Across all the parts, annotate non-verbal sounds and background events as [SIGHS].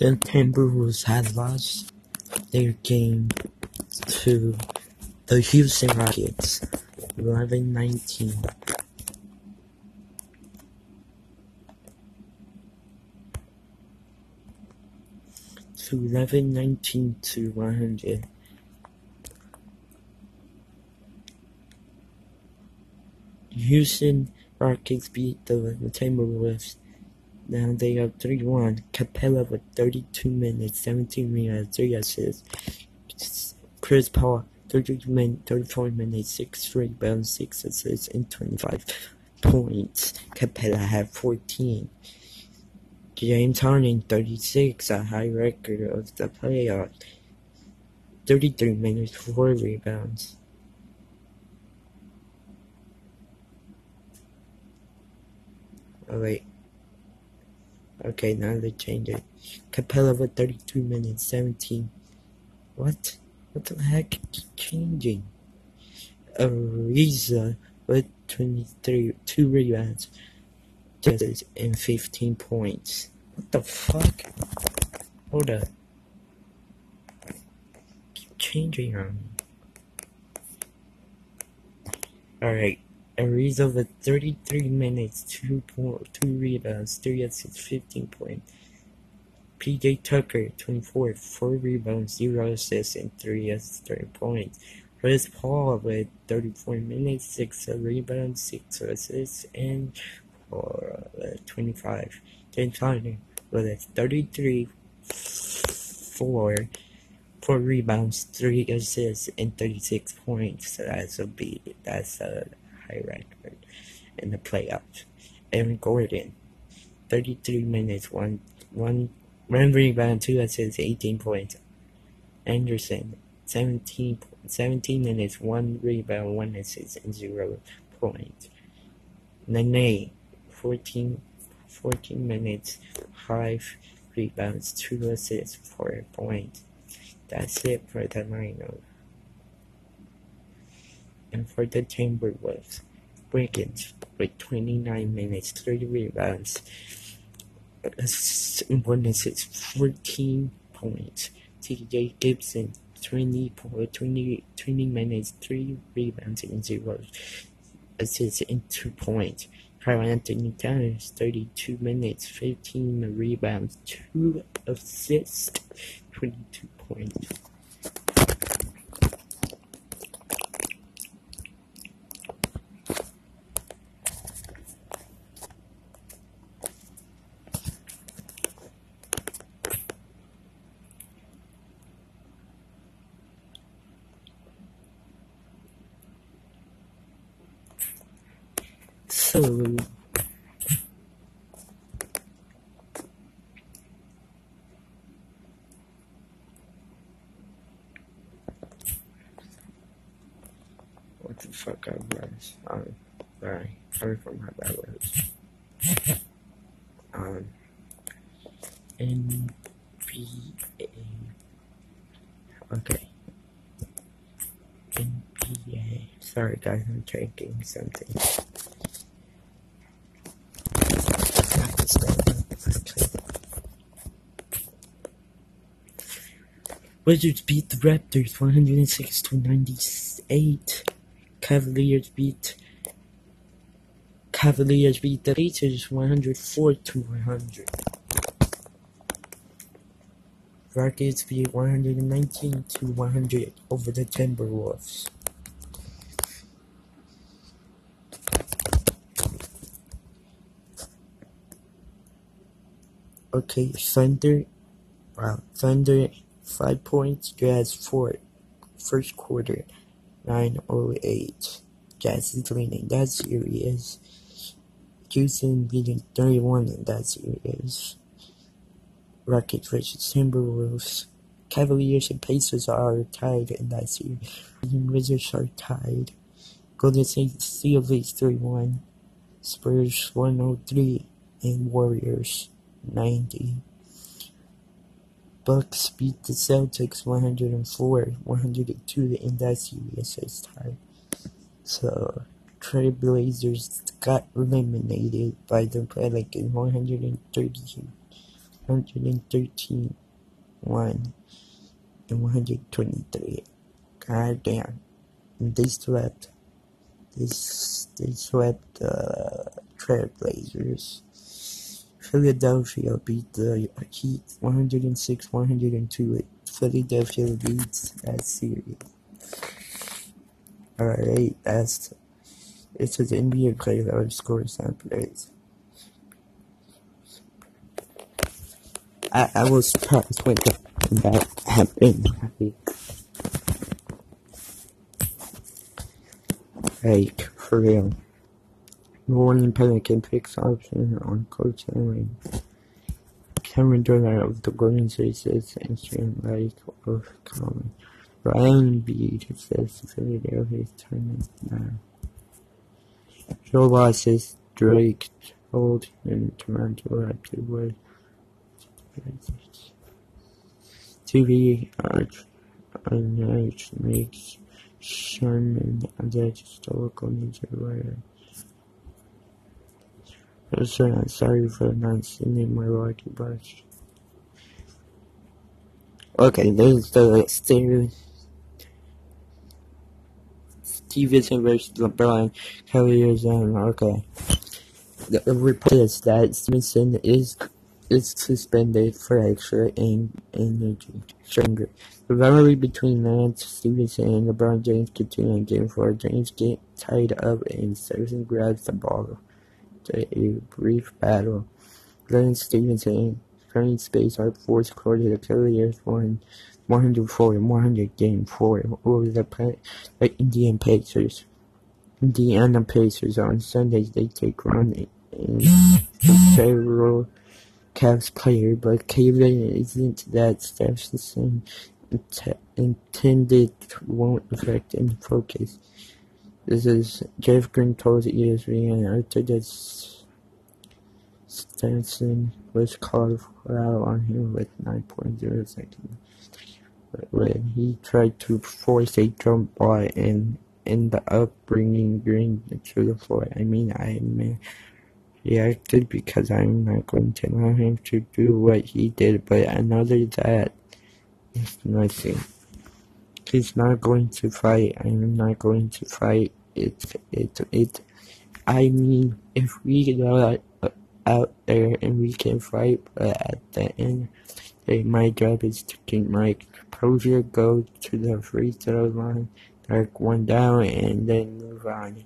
The Timberwolves had lost their game to the Houston Rockets, 11-19. To 11-19 to 100. Houston Rockets beat the Timberwolves. Now they are 3-1. Capela with 32 minutes, 17 minutes, 3 assists. Chris Paul, 32 minutes, 34 minutes, 6 rebounds, 6 assists, and 25 points. Capela had 14. James Harden, 36, a high record of the playoffs. 33 minutes, 4 rebounds. Wait. Okay, now they changed it. Capela with 32 minutes, 17. What? What the heck is changing? Ariza with 23, 2 rebounds, and 15 points. What the fuck? Hold up. Keep changing on me. Ariza with 33 minutes, 2, two rebounds, 3 assists, 15 points. PJ Tucker, 24, 4 rebounds, 0 assists, and 3 assists, 3 points. Chris Paul with 34 minutes, 6 rebounds, 6 assists, and for uh, 25. James with 33, 4, 4 rebounds, 3 assists, and 36 points. So that's a beat. That's a high record in the playoffs. Aaron Gordon, 33 minutes, 1, 1, 1 rebound, 2 assists, 18 points. Anderson, 17, 17 minutes, 1 rebound, 1 assist, and 0 points. Nene, 14, 14 minutes, 5 rebounds, 2 assists, 4 points. That's it for the lineup. And for the Timberwolves, Wiggins with 29 minutes, 3 rebounds, uh, 1 assist, 14 points. TJ Gibson, 20, po- 20, 20 minutes, 3 rebounds, and 0 assists, and 2 points. Karl-Anthony Towns, 32 minutes, 15 rebounds, 2 assists, 22 points. What the fuck I was? Um, sorry, sorry for my bad words. Um, NBA. Okay. NBA. Sorry guys, I'm drinking something. Wizards beat the Raptors 106 to 98. Cavaliers beat Cavaliers beat the Pacers 104 to 100. Rockets beat 119 to 100 over the Timberwolves. Okay, Thunder. Wow, Thunder five points. Jazz four. First quarter, nine oh eight. Jazz is leading that series. Houston thirty one in that series. Rockets versus Timberwolves. Cavaliers and Pacers are tied in that series. And Wizards are tied. Golden State still leads 3 1. Spurs 103 and Warriors 90. Bucks beat the Celtics 104, 102 in that series as tied. So Trailblazers got eliminated by the Pelicans 132, 113 1 and 123. God damn. And they swept. They, they swept the uh, Trailblazers. Philadelphia beat the Heat 106 102. Philadelphia leads that series. Alright, that's it says NBA player that would score some plays. I, I was surprised when that happened. Like, for real. New Orleans Pelican picks option on Coach Henry. Cameron Durant of the Golden State says Instagram like of common. Brian Beat says Philadelphia is turning now. Joe Ross says Drake told him Toronto Raptors was TV Arch Arch makes Sherman the historical nature writer. I'm sorry for not seeing my Milwaukee Bucks. Okay, there's the Steelers. Stephenson versus LeBron. Cavaliers and um, okay. The report is that Stephenson is is suspended for extra and energy stronger. The rivalry between Lance Stephenson and LeBron James continued in Game 4. James gets tied up and Stephenson grabs the ball to a brief battle. Lance Stephenson turning space on fourth quarter. The Cavaliers won 104 100 game 4 over the, the Indian Pacers. Indiana Pacers on Sundays they take on several Cavs player, but Kevin isn't that Stephenson the intended won't affect any focus. This is Jeff Green told ESPN after this Stenson was called out on him with 9.0 seconds when he tried to force a jump ball and end up bringing Green to the floor. I mean, I reacted because I'm not going to allow him to do what he did, but another that is nothing. He's not going to fight. I'm not going to fight. It, it, it. I mean, if we go out there and we can fight, but at the end, hey, my job is to keep my composure, go to the free throw line, knock one down, and then move on.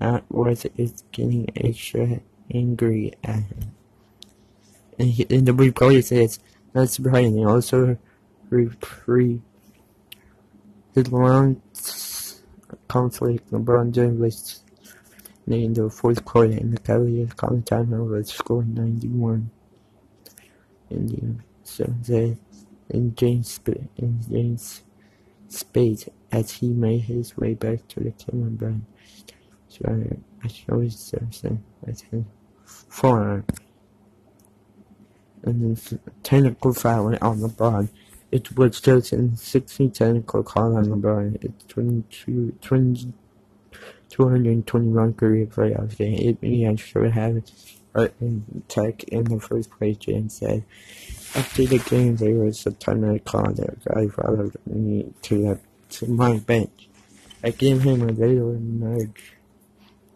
Not worth it getting extra angry at him. And, he, and the replay says, not surprising, also repri the long conflict LeBron James was in the fourth quarter in the Cavaliers called timeout was scoring 91 in the so the in James in James Spade as he made his way back to the camera brand. So I, showed Simpson with his forearm. And then technical foul on LeBron. It was just a 16 technical call on LeBron. It's 22, 20, 221 career playoff game. It I should have art in tech in the first place, James said. After the game, there was a timeout call that guy followed me to, the, to my bench. I gave him a little nudge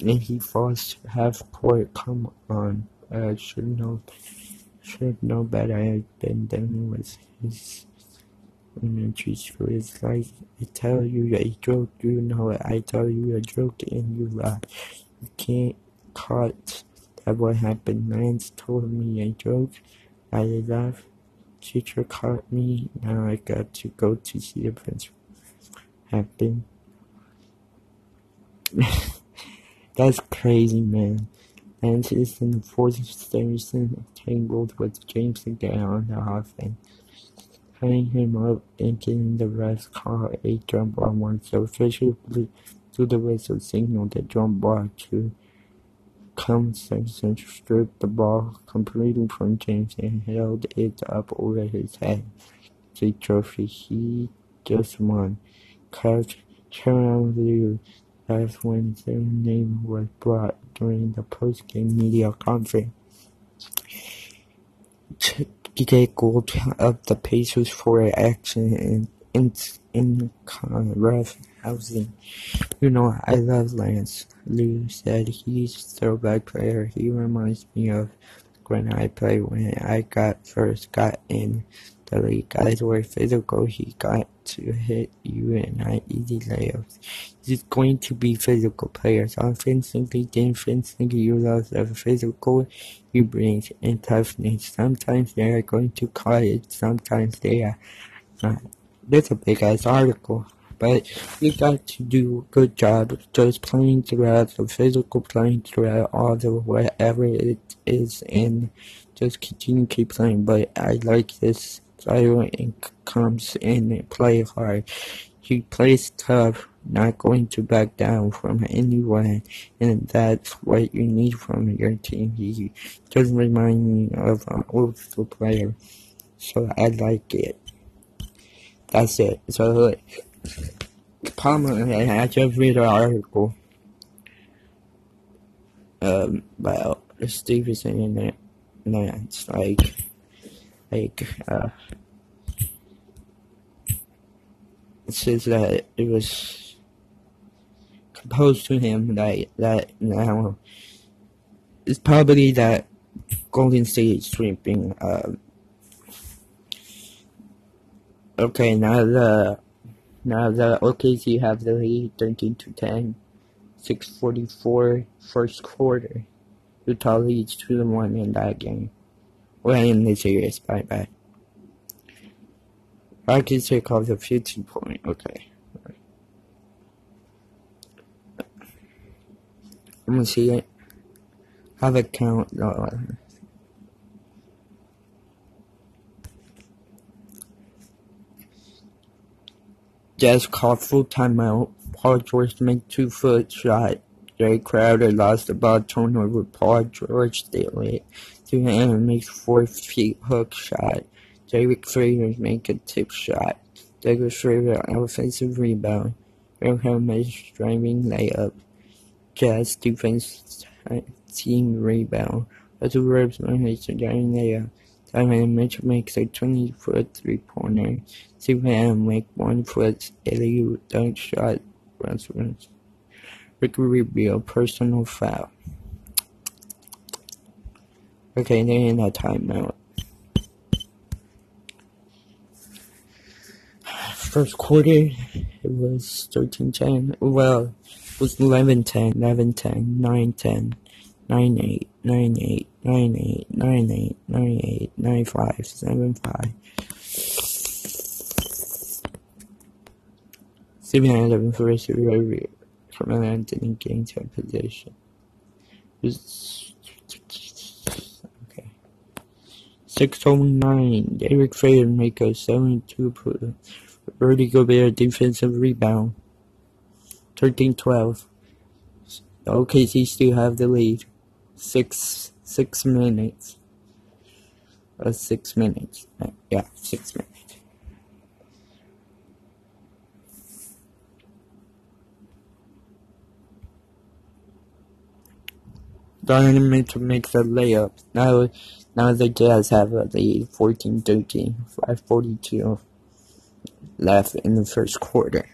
and he falls half court. Come on, I should know, should know better. I've been his elementary school. It's like I tell you a joke, you know it. I tell you a joke and you laugh. You can't cut that what happened. Lance told me a joke. I laughed. Teacher caught me. Now I got to go to see the principal. Happen. That's crazy, man. And is in the fourth station tangled with James again on the offense. Tying him up and getting the refs call a jump on one, so officially to the whistle signal the jump ball to come section stripped the ball completely from James and held it up over his head. The trophy he just won. Coach Tyronn Lue that's when their name was brought during the post-game media conference. PJ Gould of the Pacers for action in rough housing. You know, I love Lance. Lue said he's a throwback player. He reminds me of when I played when I got first got in the. Guys were physical. He got to hit you and not easy layups. He's going to be physical players. Offensively, defensively, you love the physical he brings and toughness. Sometimes they are going to call it. Sometimes they are not. That's a big ass article. But we got to do a good job just playing throughout the physical playing throughout all the whatever it is and just continue keep playing. But I like this style comes in and play hard. He plays tough, not going to back down from anyone, and that's what you need from your team. He doesn't remind me of an old school player, so I like it. That's it. So, Palmer, I just read an article um, about Stephenson and it. It's like, like, uh, it says that it was composed to him that that now it's probably that Golden State sweeping. Um, okay, now the now the OKC have the lead, thirteen to 10, 644 first quarter. Utah leads two to one in that game. Well, in the series, bye bye. I can take off the 15 point. Okay. I'm gonna see it. Have a count. No. Uh, Jazz called full time timeout. Paul George make two foot shot. Jae Crowder lost the ball turnover. Paul George steal it. Two hand makes four feet hook shot. Derrick Favors make a tip shot. Douglas Schroeder offensive rebound. Wilhelm makes driving layup. Jazz defense team rebound. Other Rubs makes a driving layup. Simon Mitchell makes a 20 foot three pointer. Superman make one foot alley dunk shot. Runs. Ricky Rubio personal foul. Okay, they're in that timeout. first quarter, it was 13-10. Well, it was 11-10, 11-10, 9-10, 9-8, 9-8, 9-8, 9-8, 9-8, 9-5, 7-5. 7-11 for the Survivor. Carmelo didn't gain to a position. It was. 609. Derek Fraser make a 7-2 Rudy Gobert defensive rebound. 13-12. The OKC still have the lead. Six six minutes. Uh, six minutes. Uh, yeah, six minutes. Donovan Mitchell makes a layup. Now, now uh, the Jazz have lead, 14-13, 542 left in the first quarter.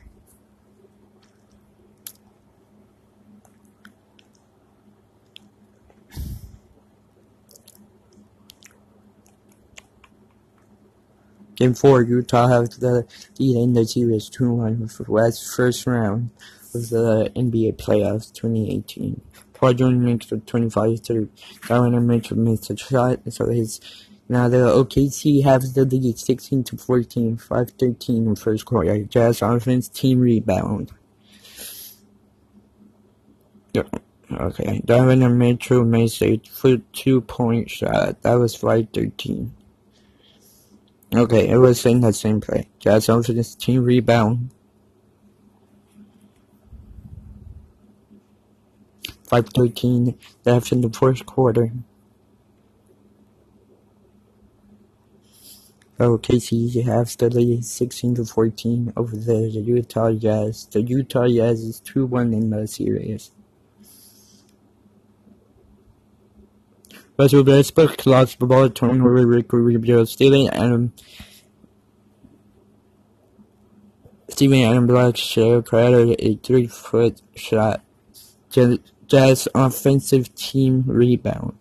Game 4, Utah have the lead in the series 2-1 for the West first round of the NBA playoffs 2018. George makes a 25-3. Donovan Mitchell missed a shot, so his now the OKC have the lead 16 to 14, 5-13 in first quarter. Jazz offense team rebound. Yeah. Okay, Donovan Mitchell makes a two point shot. That was 5-13. Okay, it was in the same play. Jazz offense team rebound. 5-13 left in the first quarter. Oh, OKC have the lead 16 to 14 over the Utah Jazz. The Utah Jazz is 2-1 in the series. Russell Westbrook lost the ball, turnover, Rick Rubio, stealing, and Steven Adam Black share credit a three-foot shot. Jazz offensive team rebound.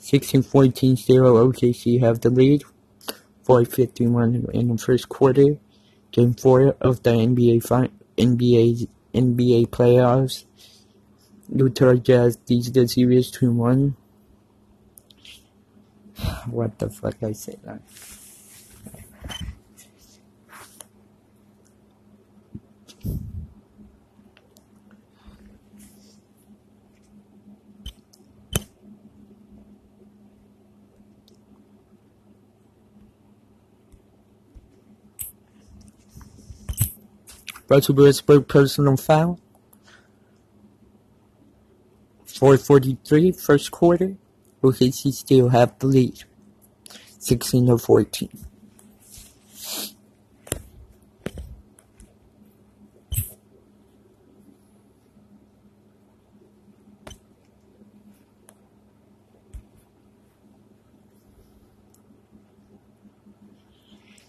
16-14 0 OKC have the lead. 451 in the first quarter. Game 4 of the NBA NBA NBA playoffs. Utah Jazz leads the series 2-1. [SIGHS] What the fuck I say that? Russell Westbrook personal foul. 443 first quarter. OKC still have the lead. 16 to 14.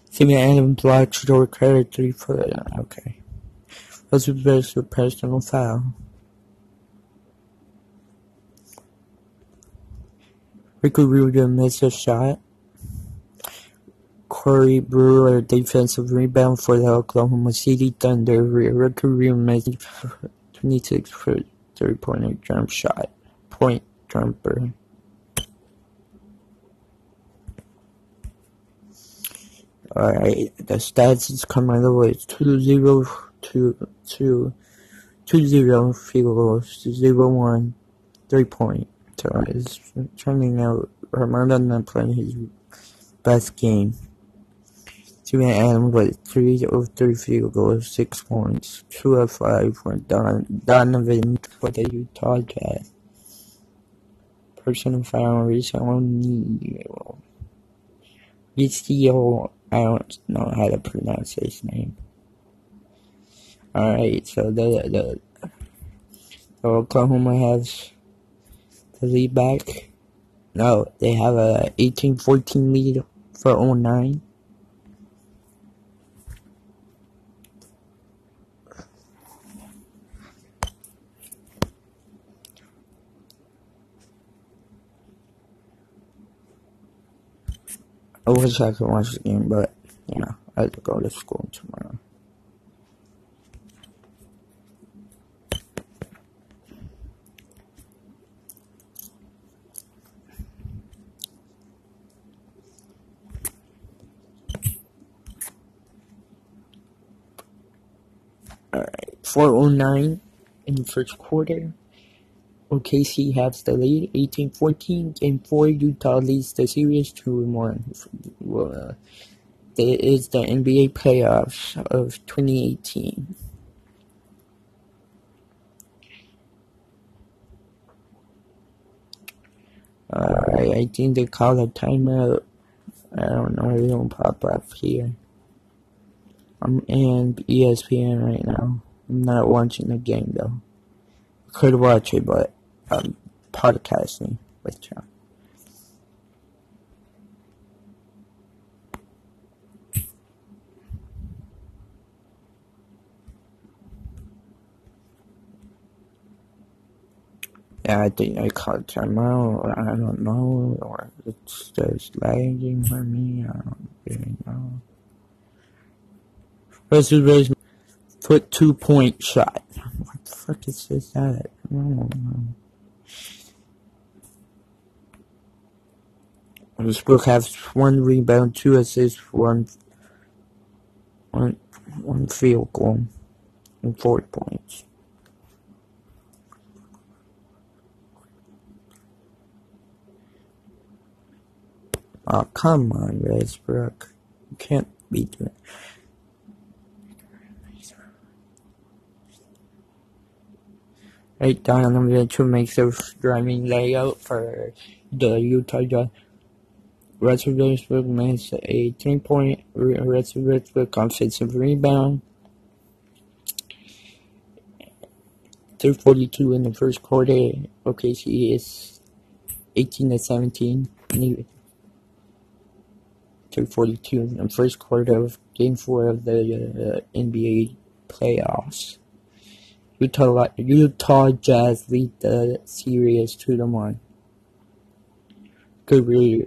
See me Black should credit three for uh, okay. Was reversed with personal foul. Ricky Rubio missed a shot. Corey Brewer defensive rebound for the Oklahoma City Thunder. Ricky Rubio missed 26 for three-pointer jump shot. Point jumper. Alright, the stats is coming the way. 2-0 two, two, two zero field goals, zero one, three point. So it's turning out Armando not playing his best game. Steven Adams with three of three field goals, six points, two of five for Don Donovan for the Utah Jazz. Personal foul, recently, Yisio, I don't know how to pronounce his name. Alright, so the, the so Oklahoma has the lead back. No, they have a 18-14 lead for 09. I wish I could watch the game, but, you know, I have to go to school tomorrow. Alright, 409 in the first quarter. OKC has the lead, 18-14. Game 4, Utah leads the series 2-1. Well, uh, it is the NBA playoffs of 2018. Alright, I think they call a timeout. I don't know, it don't pop up here. I'm in ESPN right now. I'm not watching the game though. Could watch it, but I'm podcasting with you. Yeah, I think I caught time out. I don't know, or it's just lagging for me. I don't really know. Versus raise foot two point shot. What the fuck is this that? I don't. Westbrook has one rebound, two assists, one one one field goal, and four points. Oh come on, Westbrook! You can't be doing. Right I'm going to makes a driving layout for the Utah Jazz. Russell Westbrook makes a three-point Russell Westbrook offensive rebound. 342 in the first quarter. OKC is 18 to 17. 342 in the first quarter of Game 4 of the uh, NBA playoffs. Utah, Utah Jazz lead the series 2 to 1. Good Rudy,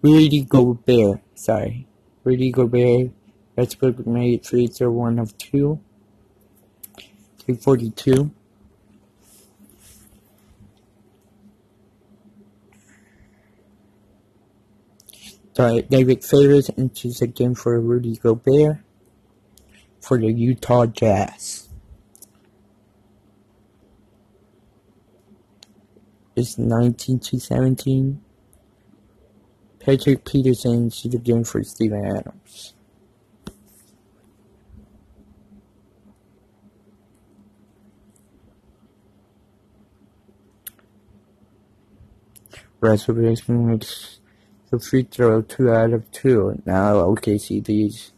Rudy Gobert, sorry. Rudy Gobert, Westbrook made free throw 1 of 2. 342. Sorry, David Favors enters game for Rudy Gobert for the Utah Jazz. It's 19 to 17. Patrick Patterson enters the game for Steven Adams. Russell Wilson makes the free throw two out of two. Now OKC these.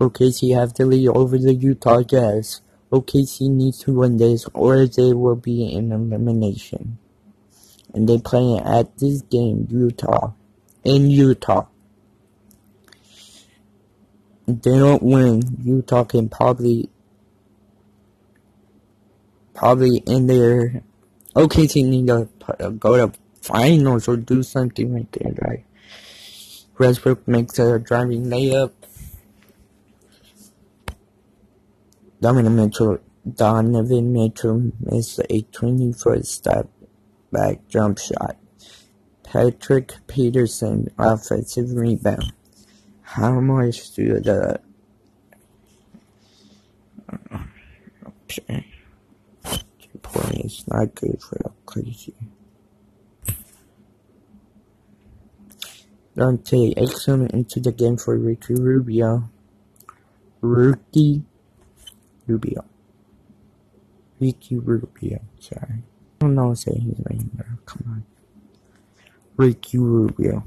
OKC have the lead over the Utah Jazz. OKC needs to win this or they will be in elimination. And they play at this game, Utah. In Utah. If they don't win, Utah can probably probably in their OKC need to go to finals or do something like that, right? Westbrook makes a driving layup. Donovan Mitchell, missed a 20 foot step back jump shot. Patrick Patterson offensive rebound. How much do the okay point is not good for the crazy. Dante Exum into the game for Ricky Rubio. Ricky Rubio. Ricky Rubio, sorry. I don't know say his name there. Come on. Ricky Rubio.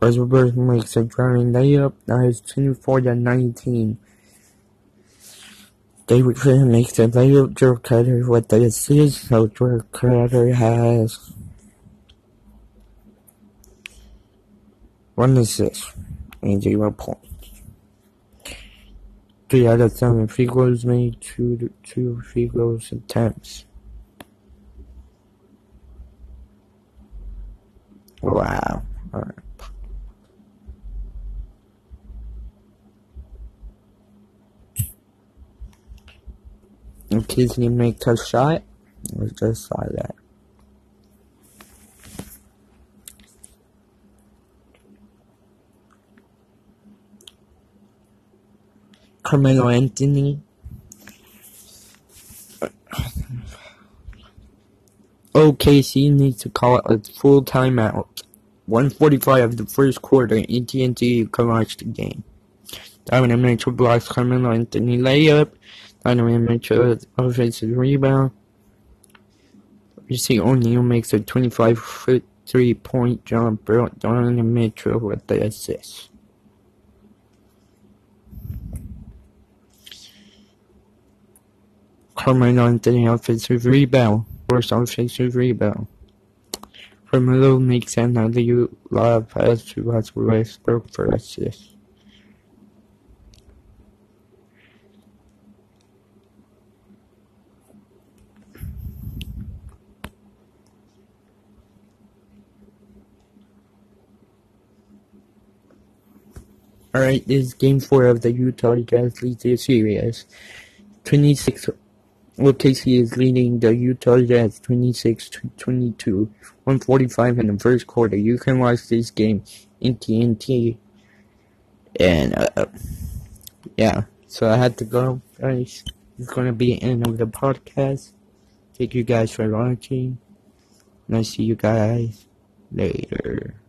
Westbrook makes a driving layup. Now it's 24 to 19. David Fair makes a layup. Joe Carter with the assist. So Joe Carter has one assist and zero points. Three out of seven free throws made, two two free throws attempts. Wow. All right. in case you make a shot let's just try that Carmelo Anthony OKC needs to call it a full timeout. 145 of the first quarter, AT&T can watch the game. Diamond Mitchell blocks Carmelo Anthony layup. Dynamite Mitchell offensive rebound. You see O'Neal makes a 25 foot three point jump. Dynamite Mitchell with the assist. Carmelo Anthony offensive rebound. First offensive rebound. Carmelo makes another you love pass to Westbrook for assist. Alright, this is game four of the Utah Jazz League series. 26 OKC is leading the Utah Jazz 26-22, 145 in the first quarter. You can watch this game in TNT. And, uh, yeah, so I had to go, guys. It's gonna be the end of the podcast. Thank you guys for watching. And I see you guys later.